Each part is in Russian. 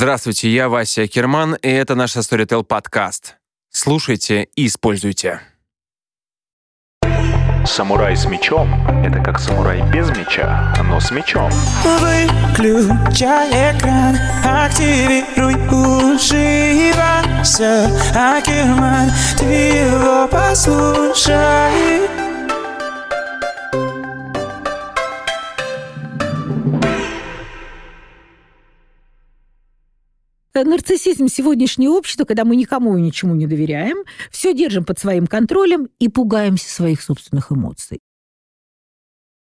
Здравствуйте, я Вася Керман, и это наш Storytel подкаст. Слушайте и используйте. Самурай с мечом — это как самурай без меча, но с мечом. Выключай экран, активируй уши, Вася Акерман, ты его послушай. Нарциссизм сегодняшнего общества, когда мы никому и ничему не доверяем, все держим под своим контролем и пугаемся своих собственных эмоций.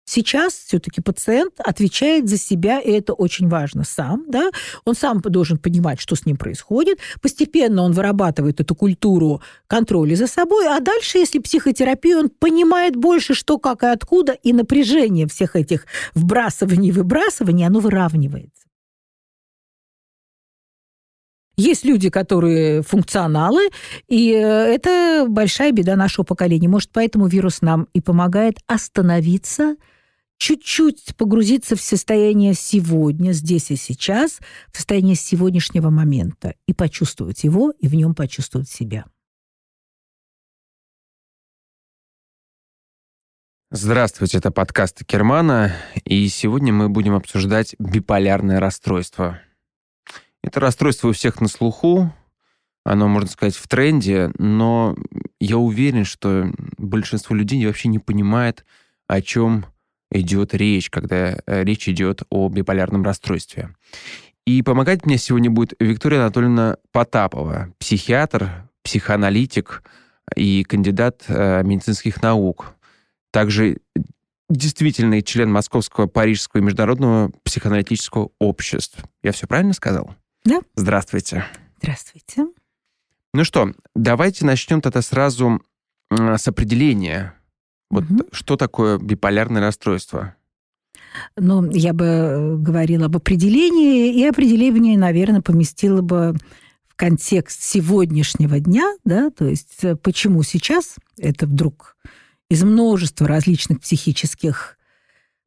Сейчас все-таки пациент отвечает за себя, и это очень важно сам, да, он сам должен понимать, что с ним происходит, постепенно он вырабатывает эту культуру контроля за собой, а дальше, если психотерапия, он понимает больше, что, как и откуда, и напряжение всех этих вбрасываний и выбрасываний, оно выравнивается. Есть люди, которые функционалы, и э, это большая беда нашего поколения. Может, поэтому вирус нам и помогает остановиться, чуть-чуть погрузиться в состояние сегодня, здесь и сейчас, в состояние сегодняшнего момента, и почувствовать его, и в нем почувствовать себя. Здравствуйте, это подкаст Кермана, и сегодня мы будем обсуждать биполярное расстройство. Это расстройство у всех на слуху, оно, можно сказать, в тренде, но я уверен, что большинство людей вообще не понимает, о чем идет речь, когда э, речь идет о биполярном расстройстве. И помогать мне сегодня будет Виктория Анатольевна Потапова, психиатр, психоаналитик и кандидат э, медицинских наук. Также действительный член Московского, Парижского и Международного психоаналитического общества. Я все правильно сказал? Да. Здравствуйте. Здравствуйте. Ну что, давайте начнем тогда сразу с определения. Вот угу. что такое биполярное расстройство? Ну, я бы э, говорила об определении, и определение, наверное, поместила бы в контекст сегодняшнего дня, да, то есть э, почему сейчас это вдруг из множества различных психических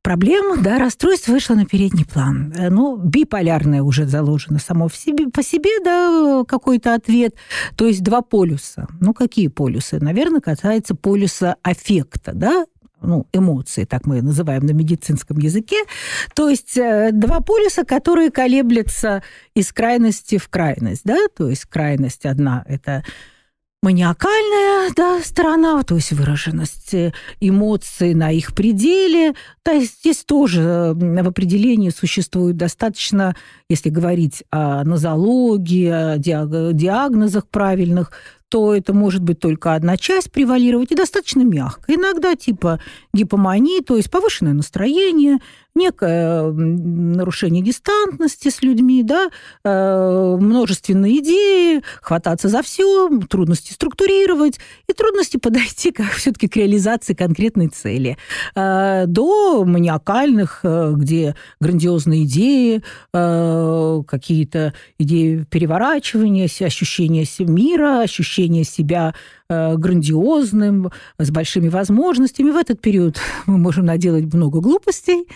проблем, да, расстройство вышло на передний план. Э, ну, биполярное уже заложено само в себе, по себе, да, какой-то ответ. То есть два полюса. Ну, какие полюсы? Наверное, касается полюса аффекта, да, ну, эмоции, так мы называем на медицинском языке. То есть э, два полюса, которые колеблются из крайности в крайность, да, то есть крайность одна – это маниакальная да, сторона, то есть выраженность э, эмоций на их пределе. То есть здесь тоже в определении существует достаточно, если говорить о нозологии, о диагнозах правильных, то это может быть только одна часть превалировать и достаточно мягко. Иногда типа гипомании, то есть повышенное настроение, некое нарушение дистантности с людьми, да, э, множественные идеи, хвататься за все, трудности структурировать и трудности подойти как все-таки к реализации конкретной цели. Э, до маниакальных, э, где грандиозные идеи, какие-то идеи переворачивания, ощущения мира, ощущение себя грандиозным, с большими возможностями. В этот период мы можем наделать много глупостей,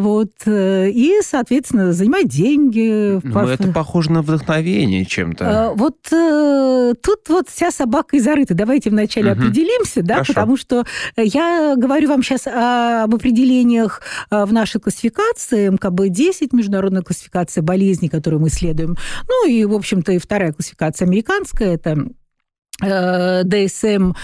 вот, э, и, соответственно, занимать деньги. Ну, это похоже на вдохновение чем-то. Э, вот э, тут вот вся собака и зарыта. Давайте вначале угу. определимся, да, Хорошо. потому что я говорю вам сейчас об определениях в нашей классификации, МКБ-10, международная классификация болезней, которую мы исследуем. Ну и, в общем-то, и вторая классификация американская, это DSM-5,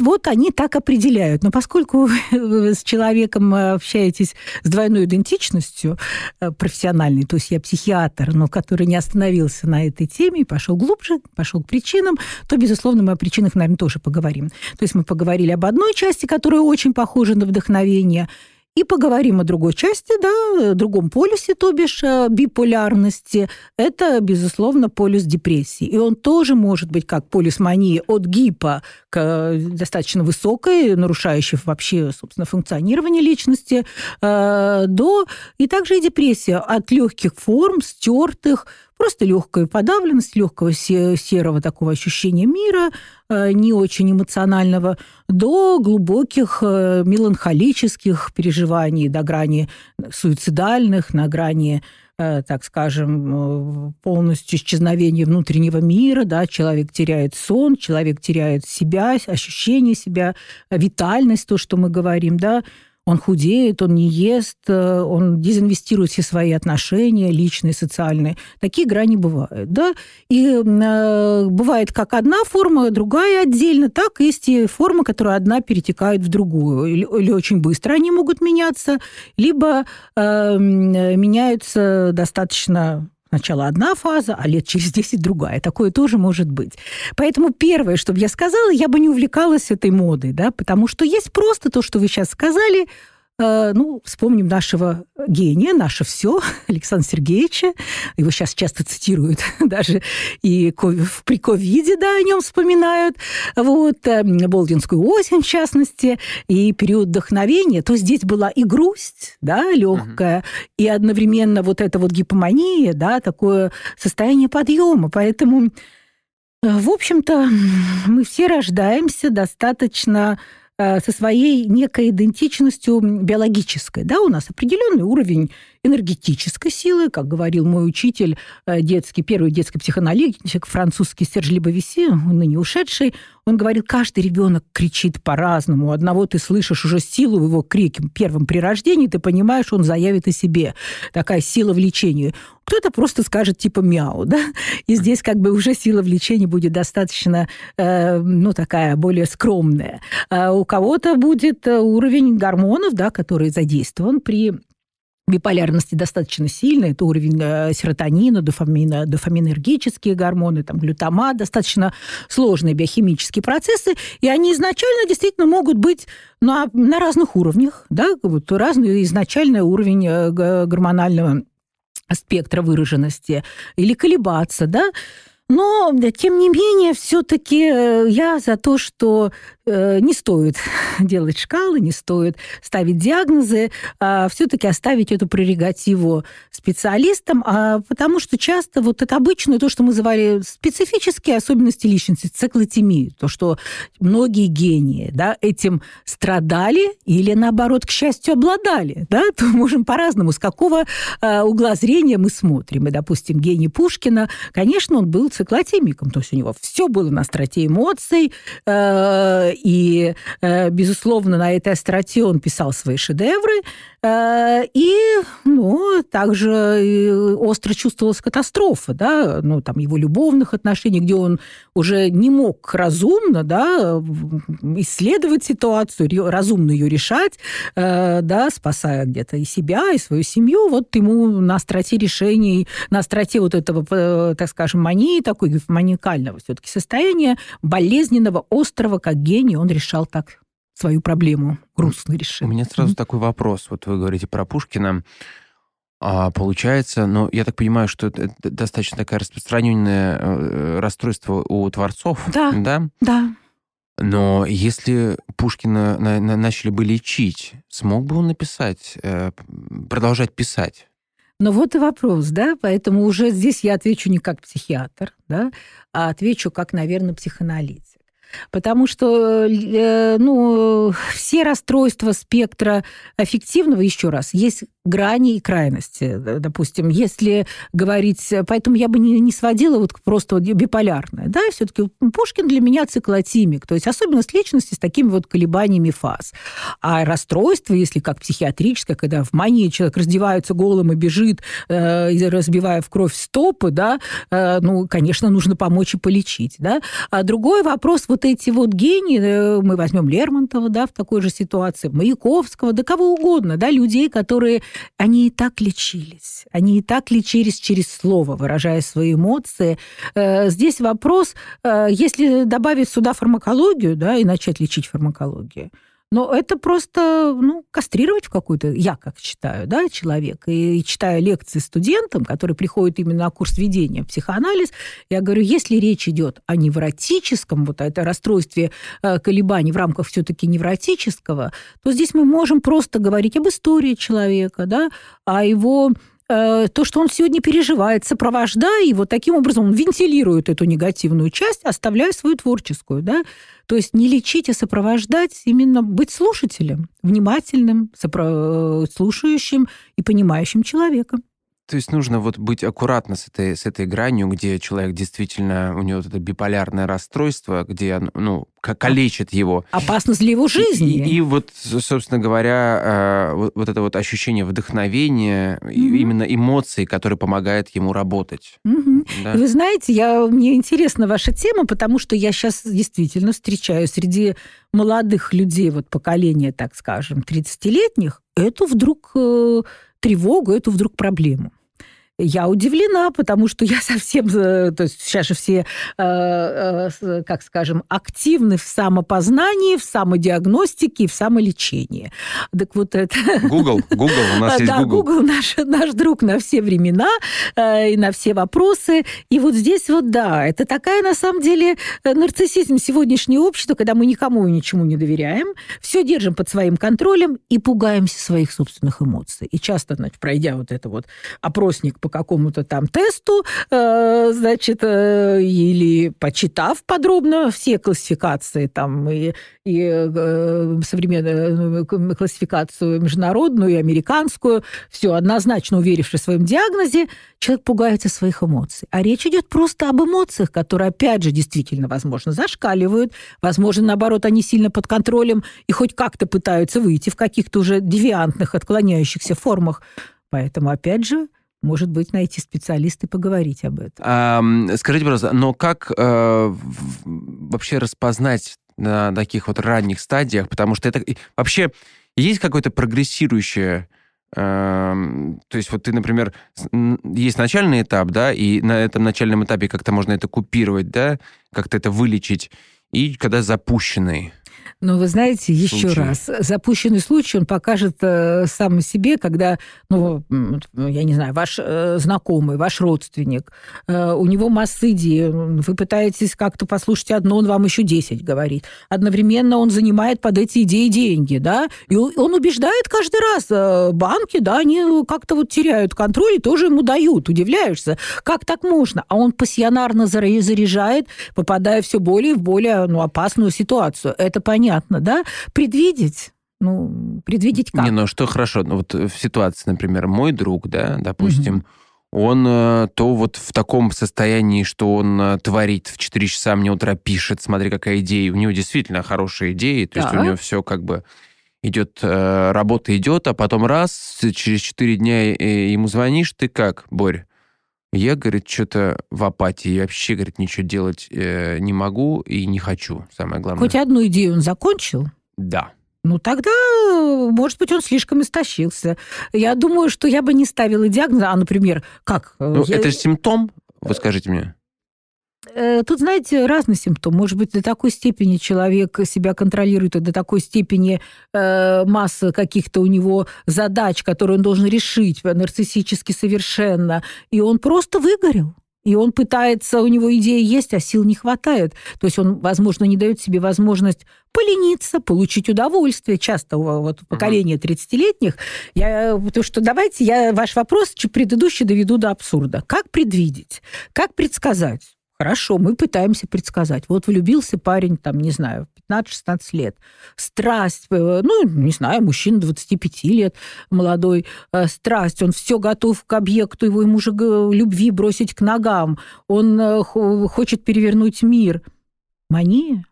вот они так определяют. Но поскольку вы с человеком общаетесь с двойной идентичностью э, профессиональной, то есть я психиатр, но который не остановился на этой теме и пошел глубже, пошел к причинам, то, безусловно, мы о причинах, наверное, тоже поговорим. То есть мы поговорили об одной части, которая очень похожа на вдохновение – и поговорим о другой части, да, другом полюсе, то бишь биполярности. Это, безусловно, полюс депрессии. И он тоже может быть как полюс мании от гипо к э, достаточно высокой, нарушающей вообще, собственно, функционирование личности, э, до и также и депрессия от легких форм, стертых, Просто легкая подавленность, легкого серого такого ощущения мира, э, не очень эмоционального, до глубоких э, меланхолических переживаний, до грани суицидальных, на грани э, так скажем, полностью исчезновение внутреннего мира, да, человек теряет сон, человек теряет себя, ощущение себя, витальность, то, что мы говорим, да, он худеет, он не ест, э, он дезинвестирует все свои отношения, личные, социальные. Такие грани бывают, да. И э, бывает как одна форма, другая отдельно, так есть и формы, которые одна перетекают в другую. Или, или очень быстро они могут меняться, либо э, меняются достаточно Сначала одна фаза, а лет через 10 другая. Такое тоже может быть. Поэтому первое, что бы я сказала, я бы не увлекалась этой модой, да, потому что есть просто то, что вы сейчас сказали – ну, вспомним нашего гения, наше все, Александра Сергеевича. Его сейчас часто цитируют, даже и при ковиде, да, о нем вспоминают. Вот, э, Болдинскую осень, в частности, и период вдохновения. То здесь была и грусть, да, легкая, угу. и одновременно вот эта вот гипомания, да, такое состояние подъема. Поэтому, э, в общем-то, мы все рождаемся достаточно Э, со своей некой идентичностью биологической. Да, у нас определенный уровень энергетической силы, как говорил мой учитель, э, детский, первый детский психоаналитик, французский Серж Либовиси, ныне ушедший, он говорил, каждый ребенок кричит по-разному. Одного ты слышишь уже силу в его крике первым при рождении, ты понимаешь, он заявит о себе. Такая сила влечения. Кто-то просто скажет типа мяу, да? И здесь как бы уже сила влечения будет достаточно, э, ну, такая более скромная. А у кого-то будет э, уровень гормонов, да, который задействован при биполярности достаточно сильная, это уровень э, серотонина, дофамина, дофаминергические гормоны, там, глютамат, достаточно сложные биохимические процессы, и они изначально действительно могут быть на, на разных уровнях, да, вот разный изначальный уровень э, гормонального спектра выраженности или колебаться, да, но, тем не менее, все-таки э, я за то, что не стоит делать шкалы, не стоит ставить диагнозы, а все-таки оставить эту прерогативу специалистам, а потому что часто вот это обычное, то, что мы называли специфические особенности личности, циклотемию, то, что многие гении да, этим страдали или, наоборот, к счастью, обладали, да, то можем по-разному, с какого э, угла зрения мы смотрим. И, допустим, гений Пушкина, конечно, он был циклотемиком, то есть у него все было на остроте эмоций, э, и, э, безусловно, на этой остроте он писал свои шедевры, э, и, ну, также остро чувствовалась катастрофа, да, ну, там, его любовных отношений, где он уже не мог разумно, да, исследовать ситуацию, разумно ее решать, да, спасая где-то и себя, и свою семью, вот ему на остроте решений, на остроте вот этого, так скажем, мании такой маникального все-таки состояния, болезненного, острого, как гений, он решал так свою проблему, грустно решил. У меня сразу mm-hmm. такой вопрос. Вот вы говорите про Пушкина. А получается, ну, я так понимаю, что это достаточно такое распространенное э, расстройство у творцов, да? Да, да. Но если Пушкина на, на, начали бы лечить, смог бы он написать, э, продолжать писать? Но вот и вопрос, да, поэтому уже здесь я отвечу не как психиатр, да, а отвечу как, наверное, психоаналитик. Потому что э, ну, все расстройства спектра аффективного, еще раз, есть грани и крайности. Допустим, если говорить... Поэтому я бы не, не сводила вот просто вот биполярное. Да, все-таки Пушкин для меня циклотимик, то есть особенность личности с такими вот колебаниями фаз. А расстройство, если как психиатрическое, когда в мании человек раздевается голым и бежит, э, разбивая в кровь стопы, да, э, ну, конечно, нужно помочь и полечить. Да? А другой вопрос, вот эти вот гении, э, мы возьмем Лермонтова, да, в такой же ситуации, Маяковского, да кого угодно, да, людей, которые они и так лечились. Они и так лечились через слово, выражая свои эмоции. Э, здесь вопрос, э, если добавить сюда фармакологию, да, и начать лечить фармакологию, но это просто, ну, кастрировать в какую-то, я как считаю, да, человек. И, и читая лекции студентам, которые приходят именно на курс ведения в психоанализ, я говорю, если речь идет о невротическом, вот это расстройстве э, колебаний в рамках все-таки невротического, то здесь мы можем просто говорить об истории человека, да, о его Э, то, что он сегодня переживает, сопровождая его, таким образом он вентилирует эту негативную часть, оставляя свою творческую. Да? То есть не лечить, а сопровождать, именно быть слушателем, внимательным, сопро... слушающим и понимающим человеком. То есть нужно вот быть аккуратно с этой, с этой гранью, где человек действительно, у него вот это биполярное расстройство, где оно, ну, к- калечит его. Опасность для его жизни. И, и вот, собственно говоря, э, вот, вот это вот ощущение вдохновения, и Мгм. именно эмоций, которые помогают ему работать. Мгм. да. Вы знаете, я, мне интересна ваша тема, потому что я сейчас действительно встречаю среди молодых людей, вот поколения, так скажем, 30-летних, эту вдруг э, тревогу, эту вдруг проблему. Я удивлена, потому что я совсем, э, то есть сейчас же все, э, э, как скажем, активны в самопознании, в самодиагностике в самолечении. Так вот это... Google, Google, у нас есть да, Google. Google наш, наш друг на все времена и на все вопросы. И вот здесь вот, да, это такая, на самом деле, нарциссизм сегодняшнего общества, когда мы никому и ничему не доверяем, все держим под своим контролем и пугаемся своих собственных эмоций. И часто, значит, пройдя вот это вот опросник по какому-то там тесту, э, значит, э, или почитав подробно все классификации там и, и э, современную классификацию международную и американскую, все однозначно уверившись в своем диагнозе, человек пугается своих эмоций. А речь идет просто об эмоциях, которые, опять же, действительно, возможно, зашкаливают, возможно, наоборот, они сильно под контролем и хоть как-то пытаются выйти в каких-то уже девиантных, отклоняющихся формах. Поэтому, опять же, может быть, найти специалиста и поговорить об этом. Ам, скажите, пожалуйста, но как э, вообще распознать на таких вот ранних стадиях? Потому что это вообще есть какое-то прогрессирующее эм, то есть вот ты, например, есть начальный этап, да, и на этом начальном этапе как-то можно это купировать, да, как-то это вылечить, и когда запущенный. Но вы знаете, еще Случай. раз, запущенный случай, он покажет э, сам себе, когда, ну, я не знаю, ваш э, знакомый, ваш родственник, э, у него масса идей, вы пытаетесь как-то послушать одно, он вам еще 10 говорит. Одновременно он занимает под эти идеи деньги, да, и он убеждает каждый раз, э, банки, да, они как-то вот теряют контроль и тоже ему дают, удивляешься, как так можно? А он пассионарно заряжает, попадая все более в более ну, опасную ситуацию. Это понятно, да? Предвидеть, ну, предвидеть как? Не, ну что хорошо, ну вот в ситуации, например, мой друг, да, допустим, он э, то вот в таком состоянии, что он э, творит в 4 часа мне утра пишет, смотри, какая идея. У него действительно хорошие идеи, то есть Да. у него все как бы идет, э, работа идет, а потом раз, через 4 дня э, ему звонишь, ты как, Борь? Я, говорит, что-то в апатии, я вообще, говорит, ничего делать э, не могу и не хочу, самое главное. Хоть одну идею он закончил, Да. ну тогда, может быть, он слишком истощился. Я думаю, что я бы не ставила диагноз, а, например, как? э, Ну, я- это же симптом, вы скажите мне. Э, Тут, знаете, разный симптом. Может быть, до такой степени человек себя контролирует, и до такой степени э, масса каких-то у него задач, которые он должен решить нарциссически совершенно, и он просто выгорел. И он пытается, у него идея есть, а сил не хватает. То есть он, возможно, не дает себе возможность полениться, получить удовольствие. Часто вот, поколения 30-летних. Я, потому что давайте я ваш вопрос предыдущий доведу до абсурда. Как предвидеть? Как предсказать? Хорошо, мы пытаемся предсказать. Вот влюбился парень, там, не знаю, 15-16 лет. Страсть, э, ну, не знаю, мужчина 25 лет, молодой, э, страсть, он все готов к объекту его ему же любви бросить к ногам. Он э, хо- хочет перевернуть мир. Мания?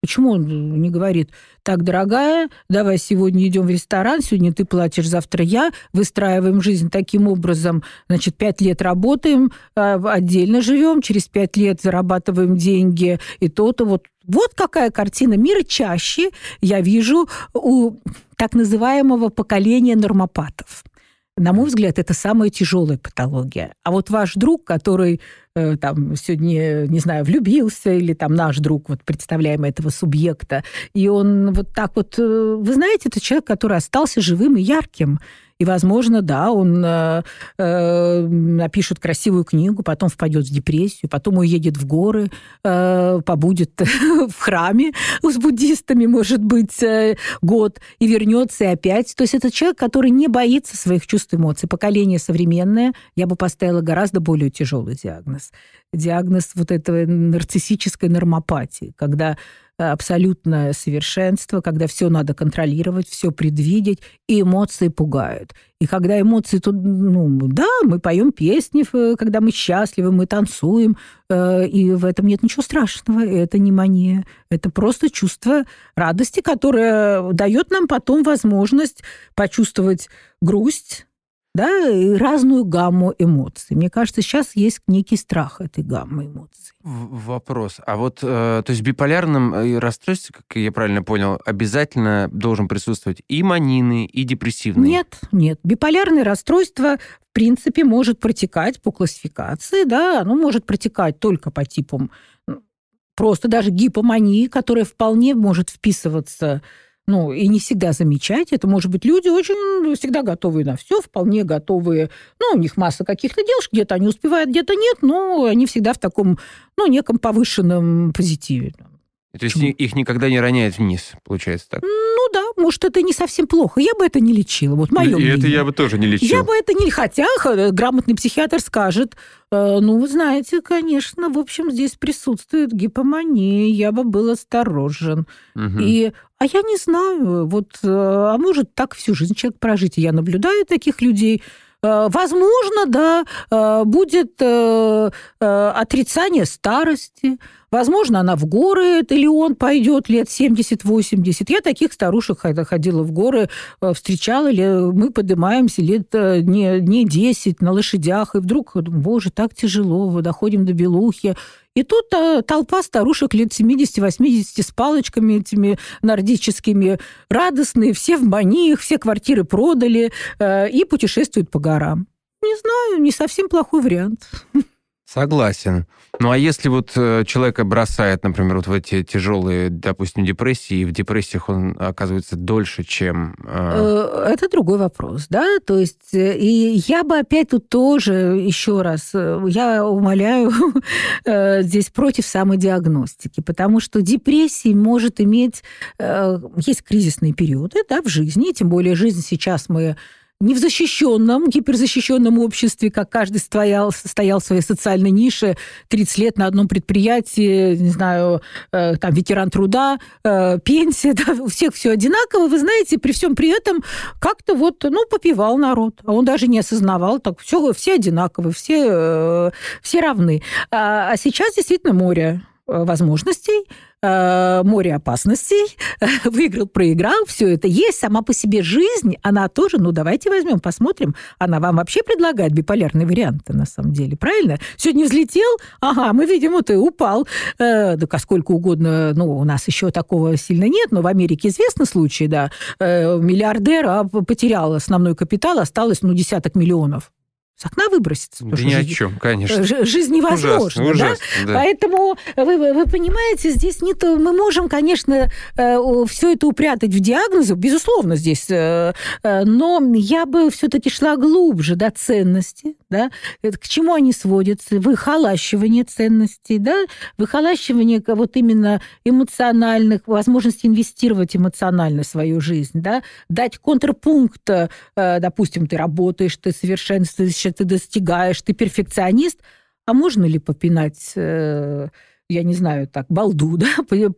Почему он не говорит, так, дорогая, давай сегодня идем в ресторан, сегодня ты платишь, завтра я, выстраиваем жизнь таким образом, значит, пять лет работаем, а, отдельно живем, через пять лет зарабатываем деньги, и то-то вот. Вот какая картина мира чаще я вижу у так называемого поколения нормопатов. На мой взгляд, это самая тяжелая патология. А вот ваш друг, который э, там сегодня, не знаю, влюбился, или там наш друг, вот представляем этого субъекта, и он вот так вот... э, Вы знаете, это человек, который остался живым и ярким. И, возможно, да, он э, э, напишет красивую книгу, потом впадет в депрессию, потом уедет в горы, э, побудет в храме с буддистами, может быть, э, год, и вернется и опять. То есть это человек, который не боится своих чувств и эмоций. Поколение современное, я бы поставила гораздо более тяжелый диагноз. Диагноз вот этого нарциссической нормопатии, когда абсолютное совершенство, когда все надо контролировать, все предвидеть, и эмоции пугают. И когда эмоции тут, ну, да, мы поем песни, когда мы счастливы, мы танцуем, э, и в этом нет ничего страшного. Это не мания, это просто чувство радости, которое дает нам потом возможность почувствовать грусть, да, и разную гамму эмоций. Мне кажется, сейчас есть некий страх этой гаммы эмоций. Вопрос. А вот, э, то есть в биполярном э, расстройстве, как я правильно понял, обязательно должен присутствовать и манины, и депрессивный? Нет, нет. Биполярное расстройство в принципе может протекать по классификации, да, оно может протекать только по типам просто даже гипомании, которая вполне может вписываться ну, и не всегда замечать. Это, может быть, люди очень всегда готовые на все, вполне готовые. Ну, у них масса каких-то дел, где-то они успевают, где-то нет, но они всегда в таком, ну, неком повышенном позитиве. То есть Почему? их никогда не роняет вниз, получается так? Ну да, может, это не совсем плохо. Я бы это не лечила. Вот мое И мнение. это я бы тоже не лечила. Я бы это не... Хотя грамотный психиатр скажет, э, ну, вы знаете, конечно, в общем, здесь присутствует гипомания, я бы был осторожен. Угу. И... А я не знаю, вот, э, а может так всю жизнь человек прожить. И я наблюдаю таких людей, Э, возможно, да, э, будет э, отрицание старости, Возможно, она в горы, или он пойдет лет 70-80. Я таких старушек ходила в горы, встречала, мы поднимаемся лет не, не 10 на лошадях, и вдруг, боже, так тяжело, доходим до Белухи, и тут а, толпа старушек лет 70-80 с палочками этими нордическими, радостные, все в маниях, все квартиры продали э, и путешествуют по горам. Не знаю, не совсем плохой вариант. Согласен. Ну а если вот э, человека бросает, например, вот в эти тяжелые, допустим, депрессии, и в депрессиях он оказывается дольше, чем... Э, э... Это другой вопрос, да? То есть, и я бы опять тут тоже, еще раз, я умоляю здесь против самодиагностики, потому что депрессия может иметь... Есть кризисные периоды, да, в жизни, тем более жизнь сейчас мы не в защищенном, гиперзащищенном обществе, как каждый стоял, стоял в своей социальной нише 30 лет на одном предприятии, не знаю, э, там, ветеран труда, э, пенсия, да, у всех все одинаково. Вы знаете, при всем при этом как-то вот, ну, попивал народ. А он даже не осознавал, так все, все одинаковы, все, э, все равны. А, а сейчас действительно море возможностей, Э, море опасностей, выиграл, проиграл, все это есть, сама по себе жизнь, она тоже, ну давайте возьмем, посмотрим, она вам вообще предлагает биполярные варианты, на самом деле, правильно? Сегодня взлетел, ага, мы видим, вот и упал, э, да сколько угодно, ну у нас еще такого сильно нет, но в Америке известны случаи, да, э, миллиардер а, потерял основной капитал, осталось, ну, десяток миллионов с окна выброситься. Да ни о чем, конечно. Жизнь невозможна. Ужасно, да? ужасно, да? Поэтому вы, вы понимаете, здесь не то. Мы можем, конечно, э, все это упрятать в диагнозы, безусловно, здесь. Э, э, но я бы все-таки шла глубже до ценности, да, к чему они сводятся, выхолащивание ценностей, да, выхолащивание вот именно эмоциональных, возможности инвестировать эмоционально в свою жизнь, да, дать контрпункт, допустим, ты работаешь, ты совершенствуешь ты достигаешь, ты перфекционист, а можно ли попинать э, я не знаю, так, балду, да,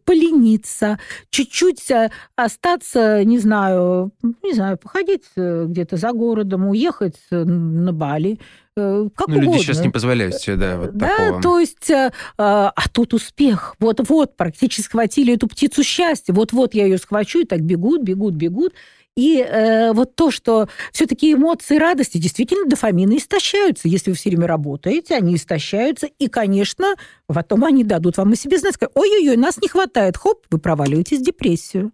полениться, чуть-чуть э, остаться, не знаю, не знаю, походить э, где-то за городом, уехать на Бали, как ну, угодно. люди сейчас не позволяют себе, да, вот да, такого. то есть, а тут успех, вот-вот, практически схватили эту птицу счастья, вот-вот я ее схвачу, и так бегут, бегут, бегут, и э, вот то, что все-таки эмоции радости, действительно, дофамины истощаются. Если вы все время работаете, они истощаются. И, конечно, потом они дадут вам о себе знать. Ой-ой-ой, нас не хватает. Хоп, вы проваливаетесь в депрессию.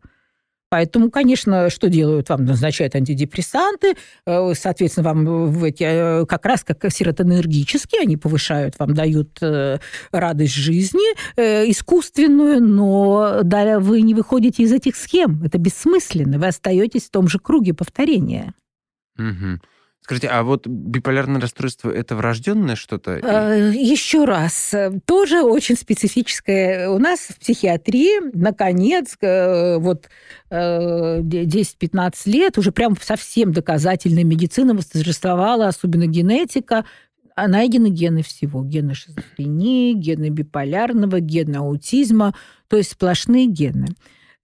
Поэтому, конечно, что делают? Вам назначают антидепрессанты, э, соответственно, вам в эти, э, как раз как серотонергические, они повышают, вам дают э, радость жизни искусственную, но да, вы не выходите из этих схем. Это бессмысленно. Вы остаетесь в том же круге повторения. Угу. Скажите, а вот биполярное расстройство это врожденное что-то? Э, Еще раз, э, тоже очень специфическое. У нас в психиатрии, наконец, э, вот 10-15 лет уже прям совсем доказательная медицина восторжествовала, особенно генетика, а найдены гены всего. Гены шизофрении, гены биполярного, гены аутизма, то есть сплошные гены.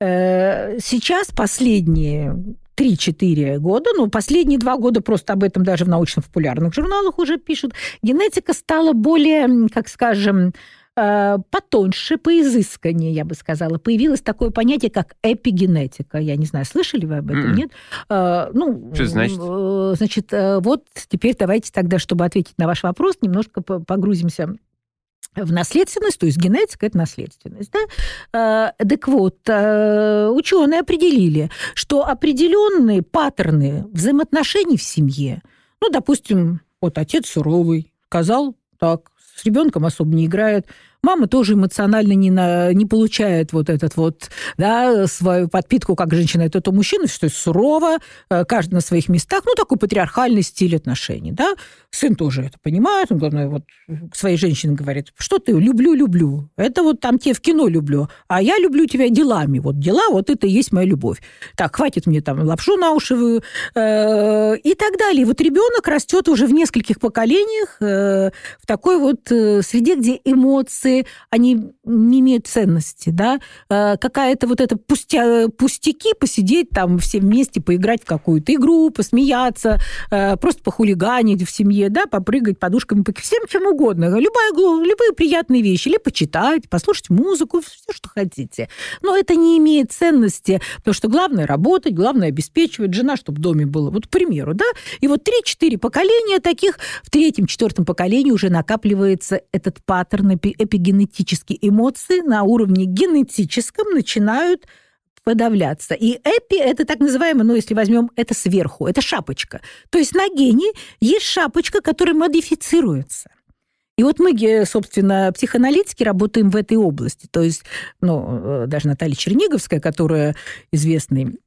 Э, сейчас последние 3-4 года, ну, последние два года просто об этом даже в научно-популярных журналах уже пишут, генетика стала более, как скажем, э, потоньше, поизысканнее, я бы сказала. Появилось такое понятие, как эпигенетика. Я не знаю, слышали вы об этом, Мгм. нет? Э, Ну, Что значит? э, Значит, вот теперь давайте тогда, чтобы ответить на ваш вопрос, немножко по- погрузимся в наследственность, то есть генетика – это наследственность. Да? Э, Так вот, э, ученые определили, что определенные паттерны взаимоотношений в семье, ну, допустим, вот отец суровый, сказал так, с ребенком особо не играет, мама тоже эмоционально не, на, не получает вот этот вот, да, свою подпитку, как женщина, это то мужчина, что сурово, э, каждый на своих местах, ну, такой патриархальный стиль отношений, да. Сын тоже это понимает, он, главное, вот своей женщине говорит, что ты, люблю, люблю, это вот там тебе в кино люблю, а я люблю тебя делами, вот дела, вот это и есть моя любовь. Так, хватит мне там лапшу на уши э, и так далее. Вот ребенок растет уже в нескольких поколениях э, в такой вот э, среде, где эмоции, они не имеют ценности, да, Э, какая-то вот это пустя, пустяки, посидеть там все вместе, поиграть в какую-то игру, посмеяться, э, просто похулиганить в семье, да, попрыгать подушками, по всем чем угодно. Любая, любые приятные вещи. Или почитать, послушать музыку, все, что хотите. Но это не имеет ценности, потому что главное работать, главное обеспечивать, жена, чтобы в доме было. Вот, к примеру, да, и вот 3-4 поколения таких, в третьем, четвертом поколении уже накапливается этот паттерн эпи- эпигенетические эмоции на уровне генетическом начинают подавляться. И эпи – это так называемое, ну, если возьмем, это сверху, это шапочка. То есть на гене есть шапочка, которая модифицируется. И вот мы, ге- собственно, психоаналитики, работаем в этой области. То есть, ну, э, даже Наталья Черниговская, которая известный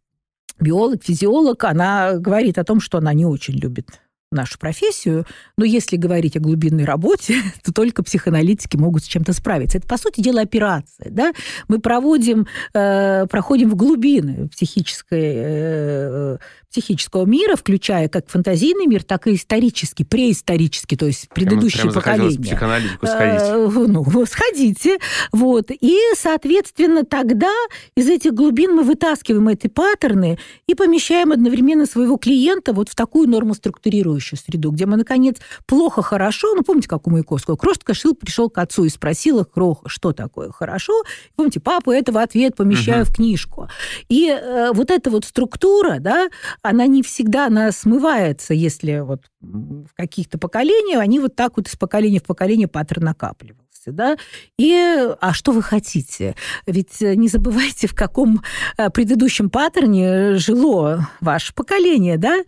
биолог, физиолог, она говорит о том, что она не очень любит нашу профессию, но если говорить о глубинной работе, то только психоаналитики могут с чем-то справиться. Это, по сути дела, операция. Да? Мы проводим, э, проходим в глубины психической, э, психического мира, включая как фантазийный мир, так и исторический, преисторический, то есть предыдущие Прямо поколения. психоаналитику сходить. Э, Ну, сходите. Вот. И, соответственно, тогда из этих глубин мы вытаскиваем эти паттерны и помещаем одновременно своего клиента вот в такую нормоструктурирующую среду, где мы, наконец, плохо-хорошо, ну, помните, как у Маяковского, Крошка Шил пришел к отцу и спросил их, Кроха, что такое хорошо? Помните, папа этого ответ помещаю Мгм. в книжку. И э, вот эта вот структура, да, она не всегда, она смывается, если вот в каких-то поколениях, они вот так вот из поколения в поколение паттерн накапливался. Да? И, а что вы хотите? Ведь э, не забывайте, в каком э, предыдущем паттерне жило ваше поколение, да?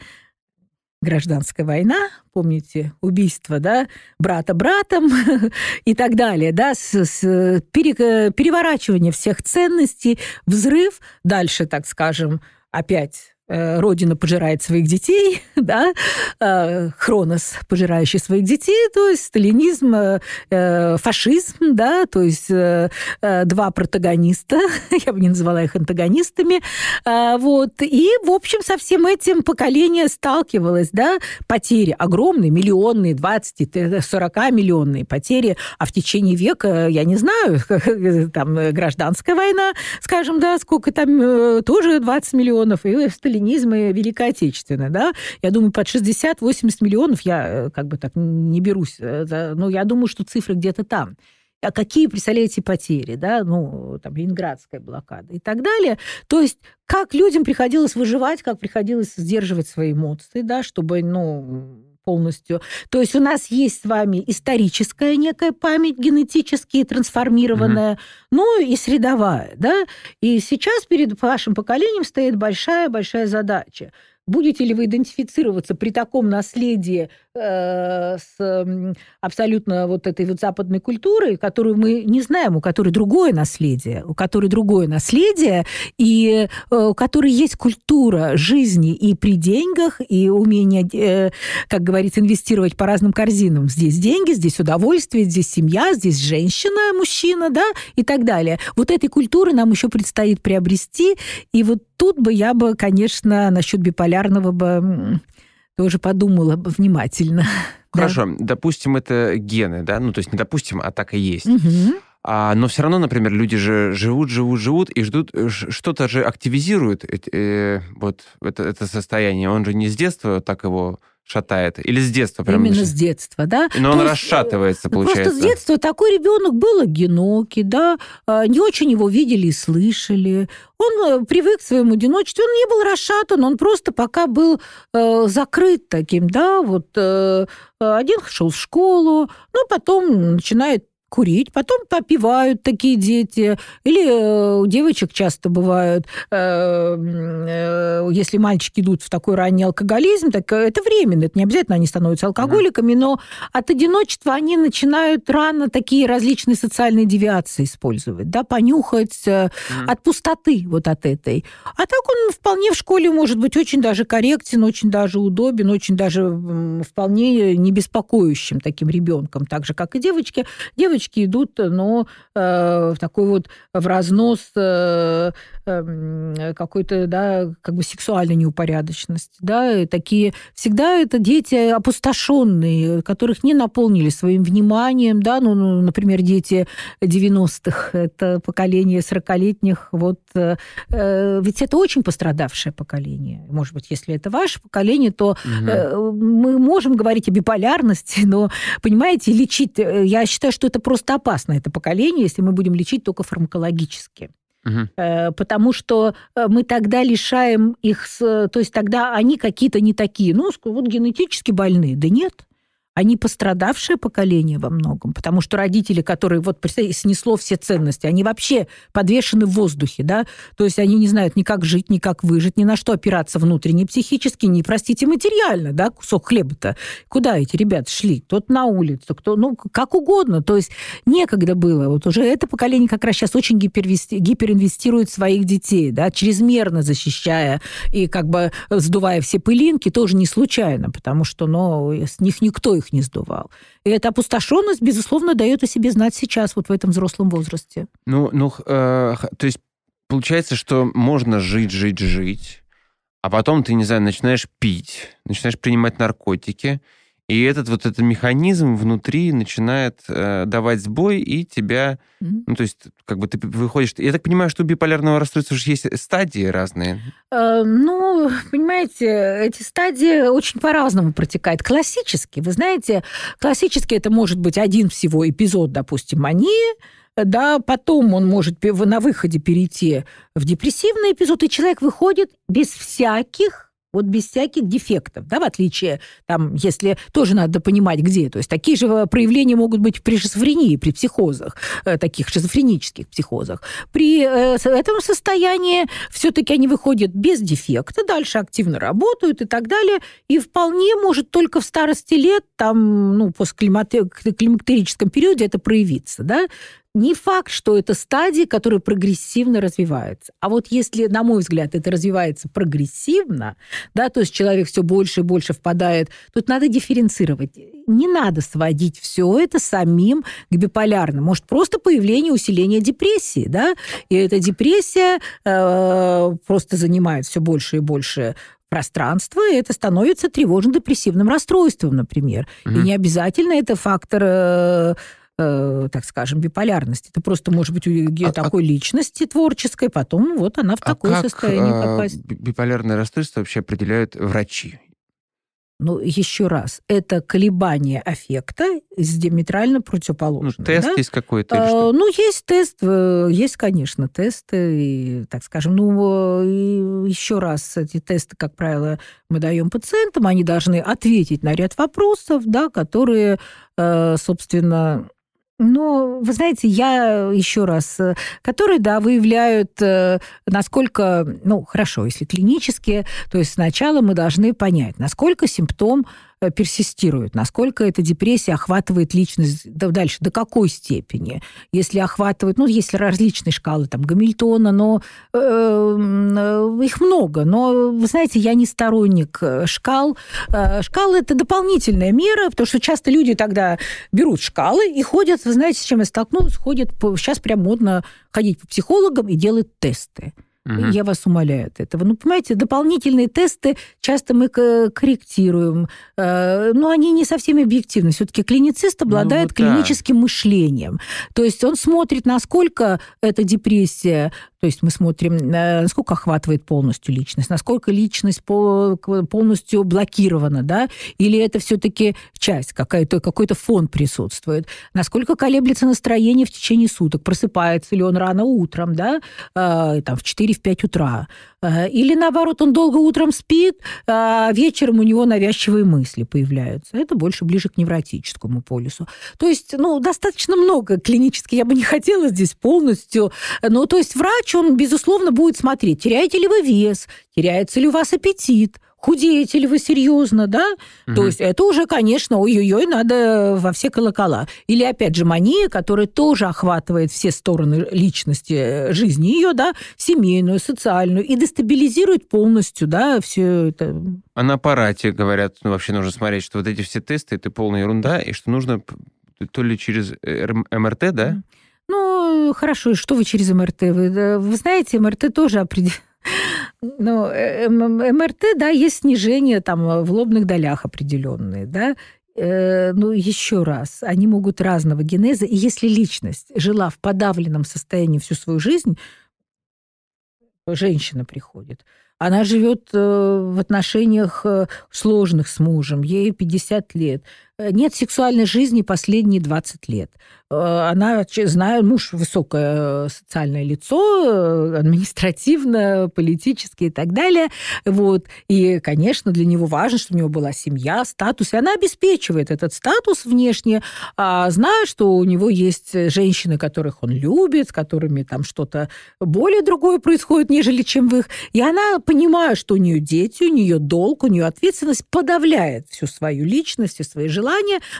Гражданская война, помните, убийство, да, брата братом и так далее, да, с, с- пере- переворачивание всех ценностей, взрыв, дальше, так скажем, опять э, Родина пожирает своих детей, да, э, Хронос, пожирающий своих детей, то есть сталинизм, э, э, фашизм, да, то есть э, э, два протагониста, я бы не называла их антагонистами, вот, и, в общем, со всем этим поколение сталкивалось, да, потери огромные, миллионные, 20, 40 миллионные потери, а в течение века, я не знаю, там э, гражданская война, скажем, да, сколько там, э, тоже 20 миллионов, и сталинизм, и Великая Отечественная, да, я думаю, под 60-80 миллионов, я э, как бы так не берусь, э, но я думаю, что цифры где-то там. А какие, представляете, потери, да, ну, там, Ленинградская блокада и так далее. То есть как людям приходилось выживать, как приходилось сдерживать свои эмоции, да, чтобы, ну, полностью. То есть у нас есть с вами историческая некая память, генетически трансформированная, ну и средовая, да. И сейчас перед вашим поколением стоит большая-большая задача. Будете ли вы идентифицироваться при таком наследии с м, абсолютно вот этой вот западной культурой, которую мы не знаем, у которой другое наследие, у которой другое наследие, и э, у которой есть культура жизни и при деньгах, и умение, э, как говорится, инвестировать по разным корзинам. Здесь деньги, здесь удовольствие, здесь семья, здесь женщина, мужчина, да, и так далее. Вот этой культуры нам еще предстоит приобрести, и вот тут бы я бы, конечно, насчет биполярного бы тоже подумала бы внимательно. Хорошо, допустим, это гены, да? Ну, то есть не допустим, а так и есть. Мгм. А, но все равно, например, люди же живут, живут, живут и ждут, э, что-то же активизирует эти- э, вот это, это состояние. Он же не с детства так его шатает, или с детства прям. Именно начи- с детства, да? Но он То есть, расшатывается, Ну, получается. Просто с детства такой ребенок был одинокий, да, а, не очень его видели и слышали. Он э, привык к своему одиночеству, он не был расшатан, он просто пока был э, закрыт таким, да, вот э, один шел в школу, ну, потом начинает курить, потом попивают такие дети. Или э, у девочек часто бывают, э, э, если мальчики идут в такой ранний алкоголизм, так это временно, это не обязательно они становятся алкоголиками, но от одиночества они начинают рано такие различные социальные девиации использовать, да, понюхать э, от пустоты вот от этой. А так он вполне в школе может быть очень даже корректен, очень даже удобен, очень даже вполне не беспокоящим таким ребенком, так же, как и девочки. Девочки идут, но э, в такой вот в разнос э, какой-то, да, как бы сексуальной неупорядоченности, да, такие всегда это дети опустошенные, которых не наполнили своим вниманием, да, ну, ну, например, дети 90-х, это поколение 40-летних, вот, э, э, ведь это очень пострадавшее поколение. Может быть, если это ваше поколение, то Мгм. Э, мы можем говорить о биполярности, но, понимаете, лечить... э, Я считаю, что это просто опасно, это поколение, если мы будем лечить только фармакологически. Э, Потому что э, мы тогда лишаем их... с- То есть тогда они какие-то не такие. Ну, вот генетически больные. Да нет. Они пострадавшее поколение во многом, потому что родители, которые, вот, представьте, снесло все ценности, они вообще подвешены в воздухе, да, то есть они не знают ни как жить, ни как выжить, ни на что опираться внутренне, психически, ни, простите, материально, да, кусок хлеба-то. Куда эти ребята шли? Кто-то на улицу, кто, ну, как угодно, то есть некогда было. Вот уже это поколение как раз сейчас очень гиперинвестирует своих детей, да, чрезмерно защищая и как бы сдувая все пылинки, тоже не случайно, потому что, ну, с них никто их не сдувал. И эта опустошенность, безусловно, дает о себе знать сейчас, вот в этом взрослом возрасте. Ну, ну, э, то есть получается, что можно жить, жить, жить, а потом ты, не знаю, начинаешь пить, начинаешь принимать наркотики, и этот вот этот механизм внутри начинает э, давать сбой, и тебя, Мгм. ну, то есть, как бы ты выходишь... Я так понимаю, что у биполярного расстройства же есть стадии разные. Э, Ну, понимаете, эти стадии очень по-разному протекают. Классически, вы знаете, классически это может быть один всего эпизод, допустим, мании, да, потом он может на выходе перейти в депрессивный эпизод, и человек выходит без всяких вот без всяких дефектов, да, в отличие, там, если тоже надо понимать, где. То есть такие же проявления могут быть при шизофрении, при психозах, э, таких шизофренических психозах. При э, этом состоянии все-таки они выходят без дефекта, дальше активно работают и так далее, и вполне может только в старости лет, там, ну, после климактерическом периоде это проявиться, да, не факт, что это стадии, которые прогрессивно развиваются. А вот если, на мой взгляд, это развивается прогрессивно, да, то есть человек все больше и больше впадает, тут надо дифференцировать. Не надо сводить все это самим к биполярным. Может, просто появление, усиление депрессии, да, и эта депрессия э, просто занимает все больше и больше пространства, и это становится тревожно-депрессивным расстройством, например. И Мгм. не обязательно это фактор э, э, так скажем, биполярности. Это просто может быть у ге- А- а- такой личности творческой, потом вот она в такое а как состояние э, попасть. би- биполярное расстройство вообще определяют врачи? Ну, еще раз, это колебание аффекта с диаметрально Ну, противоположным. тест да? есть какой-то А? Ну, есть тест, э, есть, конечно, тесты, и, так скажем, ну, еще раз, эти тесты, как правило, мы даем пациентам, они должны ответить на ряд вопросов, да, которые, собственно, ну, вы знаете, я еще раз, э, которые, да, выявляют, э, насколько, ну, хорошо, если клинические, то есть сначала мы должны понять, насколько симптом э, персистирует, насколько эта депрессия охватывает личность да, дальше, до какой степени. Если охватывает, ну, есть различные шкалы, там, Гамильтона, но э, э, их много. Но, вы знаете, я не сторонник э, шкал. Э, шкалы – это дополнительная мера, потому что часто люди тогда берут шкалы и ходят, вы знаете, с чем я столкнулась, ходят, по, сейчас прям модно ходить по психологам и делать тесты. Мгм. Я вас умоляю от этого. Ну, понимаете, дополнительные тесты часто мы корректируем, э, но они не совсем объективны. Все-таки клиницист обладает вот да. клиническим мышлением. То есть он смотрит, насколько эта депрессия, то есть мы смотрим, насколько охватывает полностью личность, насколько личность полностью блокирована, да, или это все-таки часть, какая-то, какой-то фон присутствует, насколько колеблется настроение в течение суток, просыпается ли он рано утром, да, э, там в 4-5 утра, или наоборот, он долго утром спит, а вечером у него навязчивые мысли появляются. Это больше ближе к невротическому полюсу. То есть, ну, достаточно много клинически, я бы не хотела здесь полностью. Ну, то есть врач, он, безусловно, будет смотреть, теряете ли вы вес, теряется ли у вас аппетит, худеете ли вы серьезно, да? То Мгм. есть это уже, конечно, ой-ой-ой, надо во все колокола. Или, опять же, мания, которая тоже охватывает все стороны личности, э, жизни ее, да, семейную, социальную, и дестабилизирует полностью, да, все это. А на аппарате, говорят, ну, вообще нужно смотреть, что вот эти все тесты это полная ерунда, и что нужно то ли через РМ МРТ, да? Ну, хорошо, и что вы через МРТ? Вы, вы знаете, МРТ тоже определяет. Ну, э, МРТ, да, есть снижение там в лобных долях определенные, да. Э, Ну, еще раз, они могут разного генеза. И если личность жила в подавленном состоянии всю свою жизнь, женщина приходит, она живет э, в отношениях сложных с мужем, ей 50 лет, нет сексуальной жизни последние 20 лет. Э, Она, знаю, муж высокое э, социальное лицо, э, административно, политически и так далее. Вот. И, конечно, для него важно, чтобы у него была семья, статус. И она обеспечивает этот статус внешне, а, зная, что у него есть женщины, которых он любит, с которыми там что-то более другое происходит, нежели чем в их. И она, понимая, что у нее дети, у нее долг, у нее ответственность, подавляет всю свою личность, все свои желания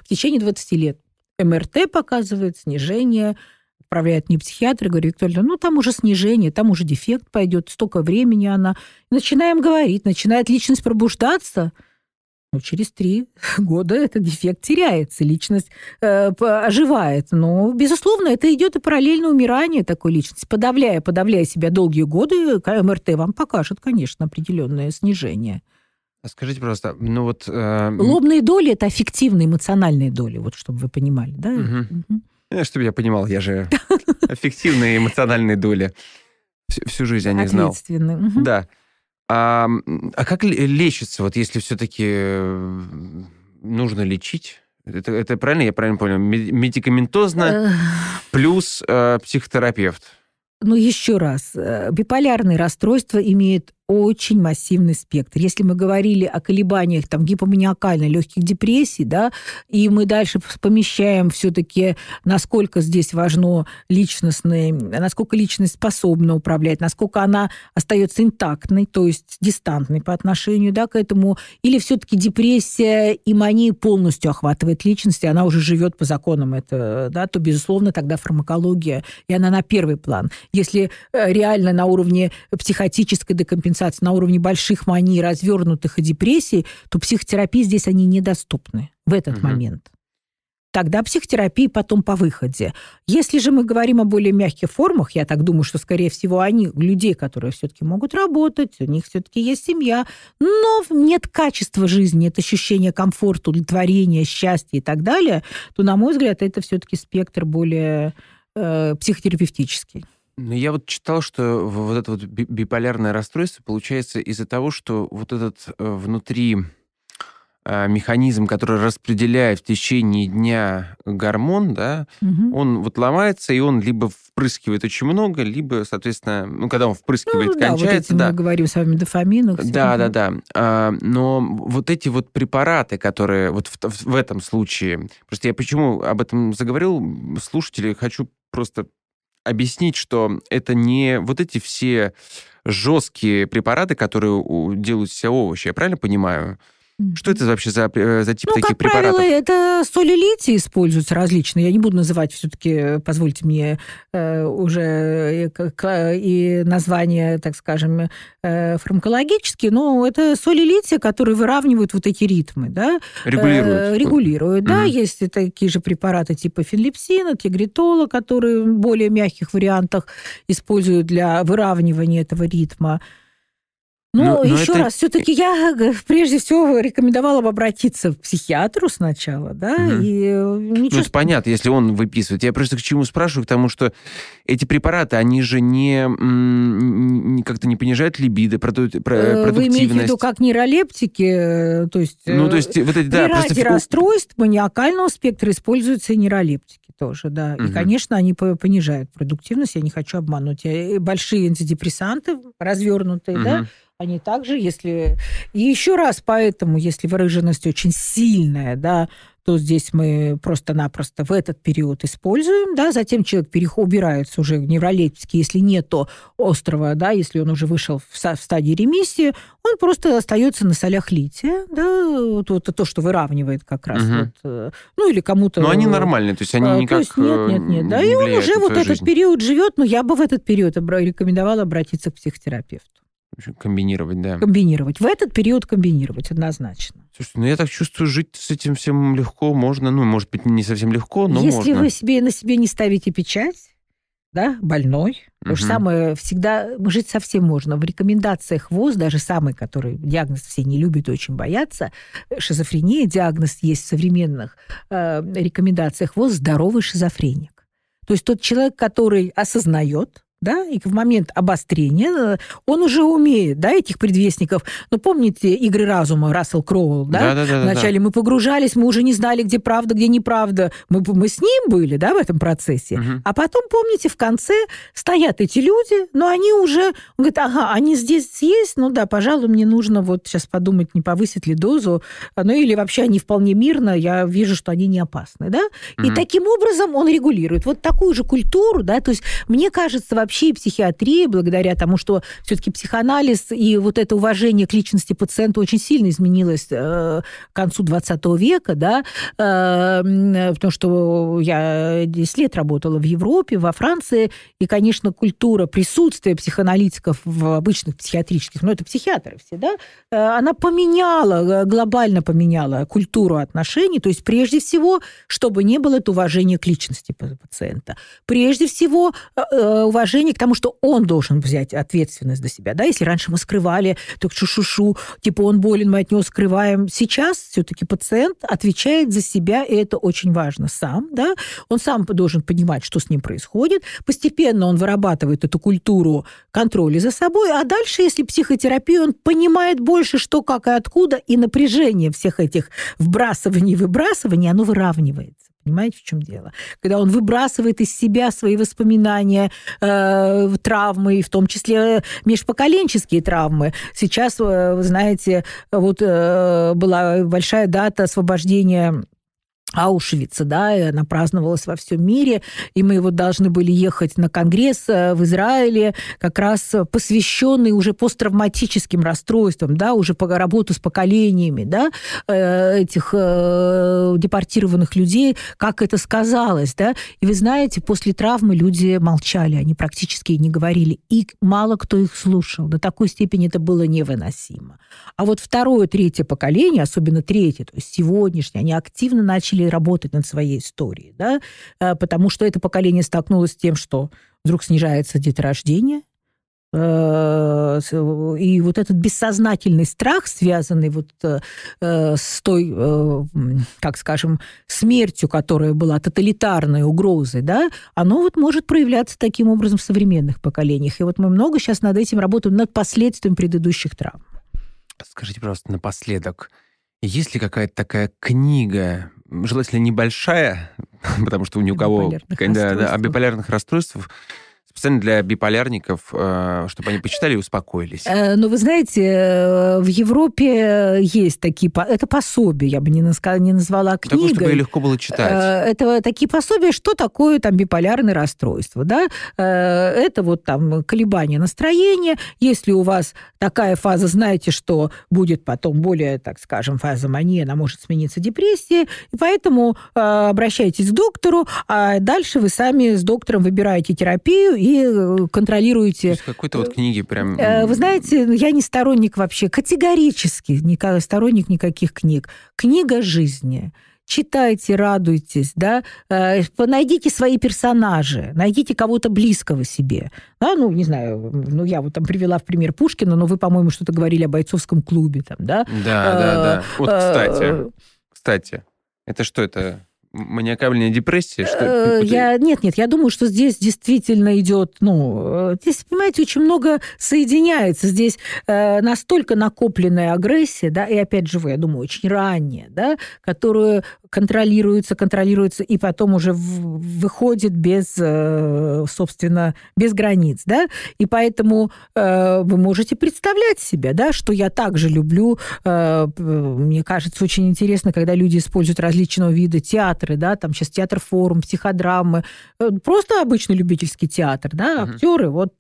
в течение 20 лет. МРТ показывает снижение, отправляет мне психиатр, говорю, Виктория, ну там уже снижение, там уже дефект пойдет, столько времени она. Начинаем говорить, начинает личность пробуждаться, ну, через три года этот дефект теряется, личность э, оживает. Но, безусловно, это идет и параллельно умирание такой личности. Подавляя, подавляя себя долгие годы, МРТ вам покажет, конечно, определенное снижение. Скажите, пожалуйста, ну вот... э, Лобные доли – это аффективные, эмоциональные доли, вот чтобы вы понимали. Да? Мгм. Мгм. э, чтобы я понимал, я же аффективные эмоциональные доли всю, всю жизнь о них знал. Ответственные. Да. А, а как ле- лечится, вот если все-таки нужно лечить? Это, это правильно, я правильно понял? Ме- Медикаментозно Э, плюс э, психотерапевт. Ну, еще раз, э, биполярные расстройства имеют очень массивный спектр. Если мы говорили о колебаниях там, гипоманиакальной, легких депрессий, да, и мы дальше помещаем все-таки, насколько здесь важно личностное, насколько личность способна управлять, насколько она остается интактной, то есть дистантной по отношению да, к этому, или все-таки депрессия и мания полностью охватывает личность, и она уже живет по законам это, да, то, безусловно, тогда фармакология, и она на первый план. Если э, реально на уровне психотической декомпенсации, на уровне больших маний, развернутых и депрессий, то психотерапии здесь они недоступны в этот Мгм. момент. Тогда психотерапия потом по выходе. Если же мы говорим о более мягких формах, я так думаю, что, скорее всего, они, людей, которые все-таки могут работать, у них все-таки есть семья, но нет качества жизни, нет ощущения комфорта, удовлетворения, счастья и так далее, то, на мой взгляд, это все-таки спектр более э, психотерапевтический. Ну, я вот читал, что вот это вот би- биполярное расстройство получается из-за того, что вот этот э, внутри э, механизм, который распределяет в течение дня гормон, да, Мгм. он вот ломается, и он либо впрыскивает очень много, либо, соответственно, ну, когда он впрыскивает, Ну, да, вот кончается, эти да. мы говорим с вами дофаминах. Да, да, да. А, но вот эти вот препараты, которые вот в, в этом случае... Просто я почему об этом заговорил, слушатели, хочу просто объяснить, что это не вот эти все жесткие препараты, которые делают все овощи, я правильно понимаю? Что это вообще за, э, за тип ну, таких как препаратов? правило, это соли лития используются различные. Я не буду называть все-таки, позвольте мне, э, уже и, к- и названия, так скажем, э, фармакологические, но это соли лития, которые выравнивают вот эти ритмы, да? Регулируют. Э, регулируют, да. Мгм. Есть такие же препараты типа фенлепсина, тигритола, которые в более мягких вариантах используют для выравнивания этого ритма. Но- Ну, но еще это- раз, все-таки я прежде всего рекомендовала бы обратиться к психиатру сначала, да, Мгм. и э, Ну, ничего это понятно, если он выписывает. Я просто к чему спрашиваю, к тому, что эти препараты, они же не, как-то не понижают либидо, проду- про- Э, Вы имеете в продуктивность. виду как нейролептики, э, то есть... Ну, то есть, вот эти, да, просто... расстройств маниакального спектра используются и нейролептики тоже, да. И, Мгм. конечно, они по- понижают продуктивность, я не хочу обмануть. И Большие антидепрессанты, развернутые, да, Мгм. Они также, если... И еще раз, поэтому, если выраженность очень сильная, да, то здесь мы просто-напросто в этот период используем, да, затем человек переход, убирается уже в невролептики, если нет то острого, да, если он уже вышел в, са- в стадии ремиссии, он просто остается на солях лития, да, вот, вот то, что выравнивает как раз Мгм. вот, э, ну или кому-то... Но они э, нормальные, то есть они а, никак То есть нет, э, нет, нет. Да, не и он уже вот твою этот жизнь. период живет, но я бы в этот период обра- рекомендовала обратиться к психотерапевту. Комбинировать, да. Комбинировать. В этот период комбинировать однозначно. Слушайте, ну я так чувствую, жить с этим всем легко можно. Ну, может быть, не совсем легко, но Если можно. вы себе на себе не ставите печать, да, больной, то же самое всегда жить совсем можно. В рекомендациях ВОЗ, даже самый, который диагноз все не любят и очень боятся, шизофрения, диагноз есть в современных э, рекомендациях ВОЗ здоровый шизофреник. То есть тот человек, который осознает, да, и в момент обострения э, он уже умеет, да, этих предвестников. Ну, помните игры разума Рассел Кроуэлл, да? Да-да-да-да-да. Вначале мы погружались, мы уже не знали, где правда, где неправда. Мы, мы с ним были, да, в этом процессе. Мгм. А потом, помните, в конце стоят эти люди, но они уже... Он говорит, ага, они здесь есть, ну да, пожалуй, мне нужно вот сейчас подумать, не повысить ли дозу, ну или вообще они вполне мирно, я вижу, что они не опасны, да? И Мгм. таким образом он регулирует. Вот такую же культуру, да, то есть мне кажется, вообще и психиатрия, благодаря тому, что все-таки психоанализ и вот это уважение к личности пациента очень сильно изменилось э, к концу 20 века, да, э, потому что я 10 лет работала в Европе, во Франции, и, конечно, культура присутствия психоаналитиков в обычных психиатрических, ну, это психиатры все, да, э, она поменяла, глобально поменяла культуру отношений, то есть прежде всего, чтобы не было это уважение к личности па- пациента. Прежде всего, э, уважение к тому, что он должен взять ответственность за себя. Да? Если раньше мы скрывали, так шу-шу-шу, типа он болен, мы от него скрываем. Сейчас все-таки пациент отвечает за себя, и это очень важно сам. Да? Он сам должен понимать, что с ним происходит. Постепенно он вырабатывает эту культуру контроля за собой, а дальше, если психотерапия, он понимает больше, что, как и откуда, и напряжение всех этих вбрасываний и выбрасываний, оно выравнивается. Понимаете, в чем дело? Когда он выбрасывает из себя свои воспоминания, э, травмы, в том числе межпоколенческие травмы. Сейчас, э, вы знаете, вот э, была большая дата освобождения Аушвица, да, и она праздновалась во всем мире, и мы вот должны были ехать на конгресс э, в Израиле, как раз посвященный уже посттравматическим расстройствам, да, уже по работу с поколениями, да, э, этих э, депортированных людей, как это сказалось, да, и вы знаете, после травмы люди молчали, они практически не говорили, и мало кто их слушал, до такой степени это было невыносимо. А вот второе, третье поколение, особенно третье, то есть сегодняшнее, они активно начали работать над своей историей, да, э, потому что это поколение столкнулось с тем, что вдруг снижается деторождение, э, и вот этот бессознательный страх, связанный вот э, с той, как скажем, смертью, которая была тоталитарной угрозой, да, оно вот может проявляться таким образом в современных поколениях. И вот мы много сейчас над этим работаем, над последствием предыдущих травм. Скажите, пожалуйста, напоследок, есть ли какая-то такая книга, желательно небольшая, потому что ни у кого... О биполярных расстройствах, специально для биполярников, э, чтобы они почитали и успокоились. Э, Ну, вы знаете, э, в Европе есть такие... Это пособия, я бы не, не назвала Такое, чтобы книгой. легко было читать. Это такие пособия, что такое там биполярное расстройство, да? Это вот там колебания настроения. Если у вас такая фаза, знаете, что будет потом более, так скажем, фаза мании, она может смениться депрессией, и поэтому обращайтесь к доктору, а дальше вы сами с доктором выбираете терапию и э, То контролируете есть какой-то вот книги прям... Э, Вы знаете, я не сторонник вообще, категорически не сторонник никаких книг. Книга жизни. Читайте, радуйтесь, да, Э, найдите свои персонажи, найдите кого-то близкого себе. Да, ну, не знаю, ну, я вот там привела в пример Пушкина, но вы, по-моему, что-то говорили о бойцовском клубе, там, да? Да, да, да. Вот, кстати, кстати, это что это? Маниакальная депрессия? Что Э? Я, нет, нет, я думаю, что здесь действительно идет, ну, э, здесь, понимаете, очень много соединяется. Здесь э, настолько накопленная агрессия, да, и опять же, вы, я думаю, очень ранняя, да, которую контролируется, контролируется, и потом уже выходит без, э, собственно, без границ, да, и поэтому э, вы можете представлять себе, да, что я также люблю, э, мне кажется, очень интересно, когда люди используют различного вида театры, да, там сейчас театр-форум, психодрамы, э, просто обычный любительский театр, да, Мгм. актеры, вот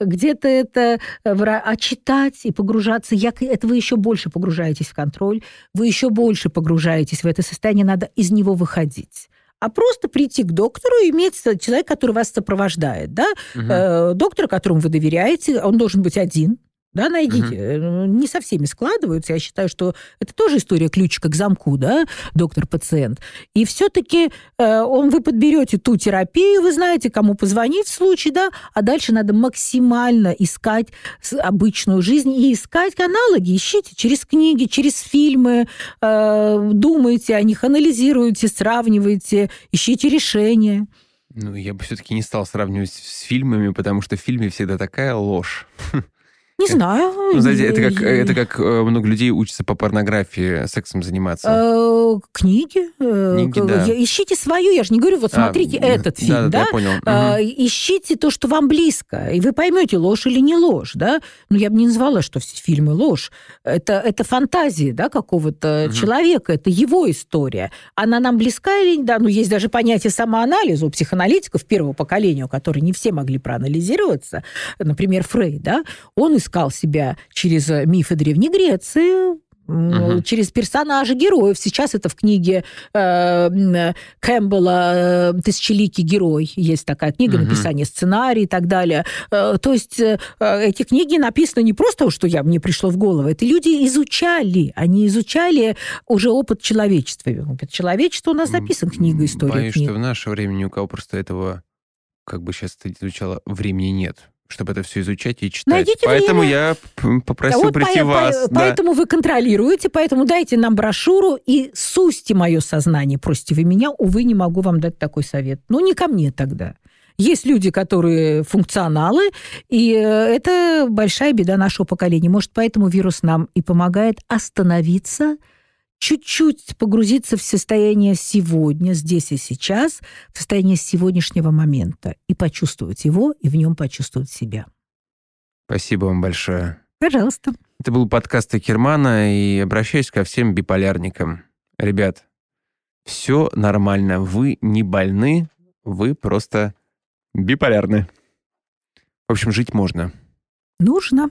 где-то это, а читать и погружаться, я, это вы еще больше погружаетесь в контроль, вы еще больше погружаетесь в это состояние, надо из него выходить. А просто прийти к доктору и иметь человека, который вас сопровождает, да, Мгм. э, доктор, которому вы доверяете, он должен быть один. Да, найдите. Э, Не со всеми складываются. Я считаю, что это тоже история ключика к замку, да, доктор-пациент. И все-таки он, вы подберете ту терапию, вы знаете, кому позвонить в случае, да, а дальше надо максимально искать обычную жизнь и искать аналоги. Ищите через книги, через фильмы, э, думайте о них, анализируйте, сравнивайте, ищите решения. Ну, я бы все-таки не стал сравнивать с фильмами, потому что в фильме всегда такая ложь. Не знаю. Ну, знаете, это как, это как э, много людей учатся по порнографии сексом заниматься. Э, Книги. э, Книги, да. Ищите свою. Я же не говорю, вот А, смотрите да, этот да, фильм, да, да? я понял. А, Мгм. Ищите то, что вам близко, и вы поймете, ложь или не ложь, да? Ну, я бы не назвала, что все фильмы ложь. Это, это фантазии, да, какого-то Мгм. человека, это его история. Она нам близка или не? Да, ну, есть даже понятие самоанализа у психоаналитиков первого поколения, у которых не все могли проанализироваться. Например, Фрейд, да? Он искал себя через э, мифы Древней Греции, Мгм. через персонажей, героев. Сейчас это в книге э, м, Кэмпбелла э, «Тысячеликий герой». Есть такая книга, Мгм. написание сценарий и так далее. Э, То есть э, эти книги написаны не просто, что я, мне пришло в голову, это люди изучали. Они изучали уже опыт человечества. Опыт человечества у нас написан книга «История Боюсь, книг». что в наше время ни у кого просто этого, как бы сейчас это звучало, времени нет, чтобы это все изучать и читать. Найдите Поэтому время. я попросил Вот прийти по- вас. по- да. Поэтому вы контролируете, поэтому дайте нам брошюру и сусьте мое сознание. Просите вы меня, увы, не могу вам дать такой совет. Ну, не ко мне тогда. Есть люди, которые функционалы, и э, это большая беда нашего поколения. Может, поэтому вирус нам и помогает остановиться, чуть-чуть погрузиться в состояние сегодня, здесь и сейчас, в состояние сегодняшнего момента, и почувствовать его, и в нем почувствовать себя. Спасибо вам большое. Пожалуйста. Это был подкаст Акермана, и обращаюсь ко всем биполярникам. Ребят, все нормально, вы не больны, вы просто биполярны. В общем, жить можно. Нужно.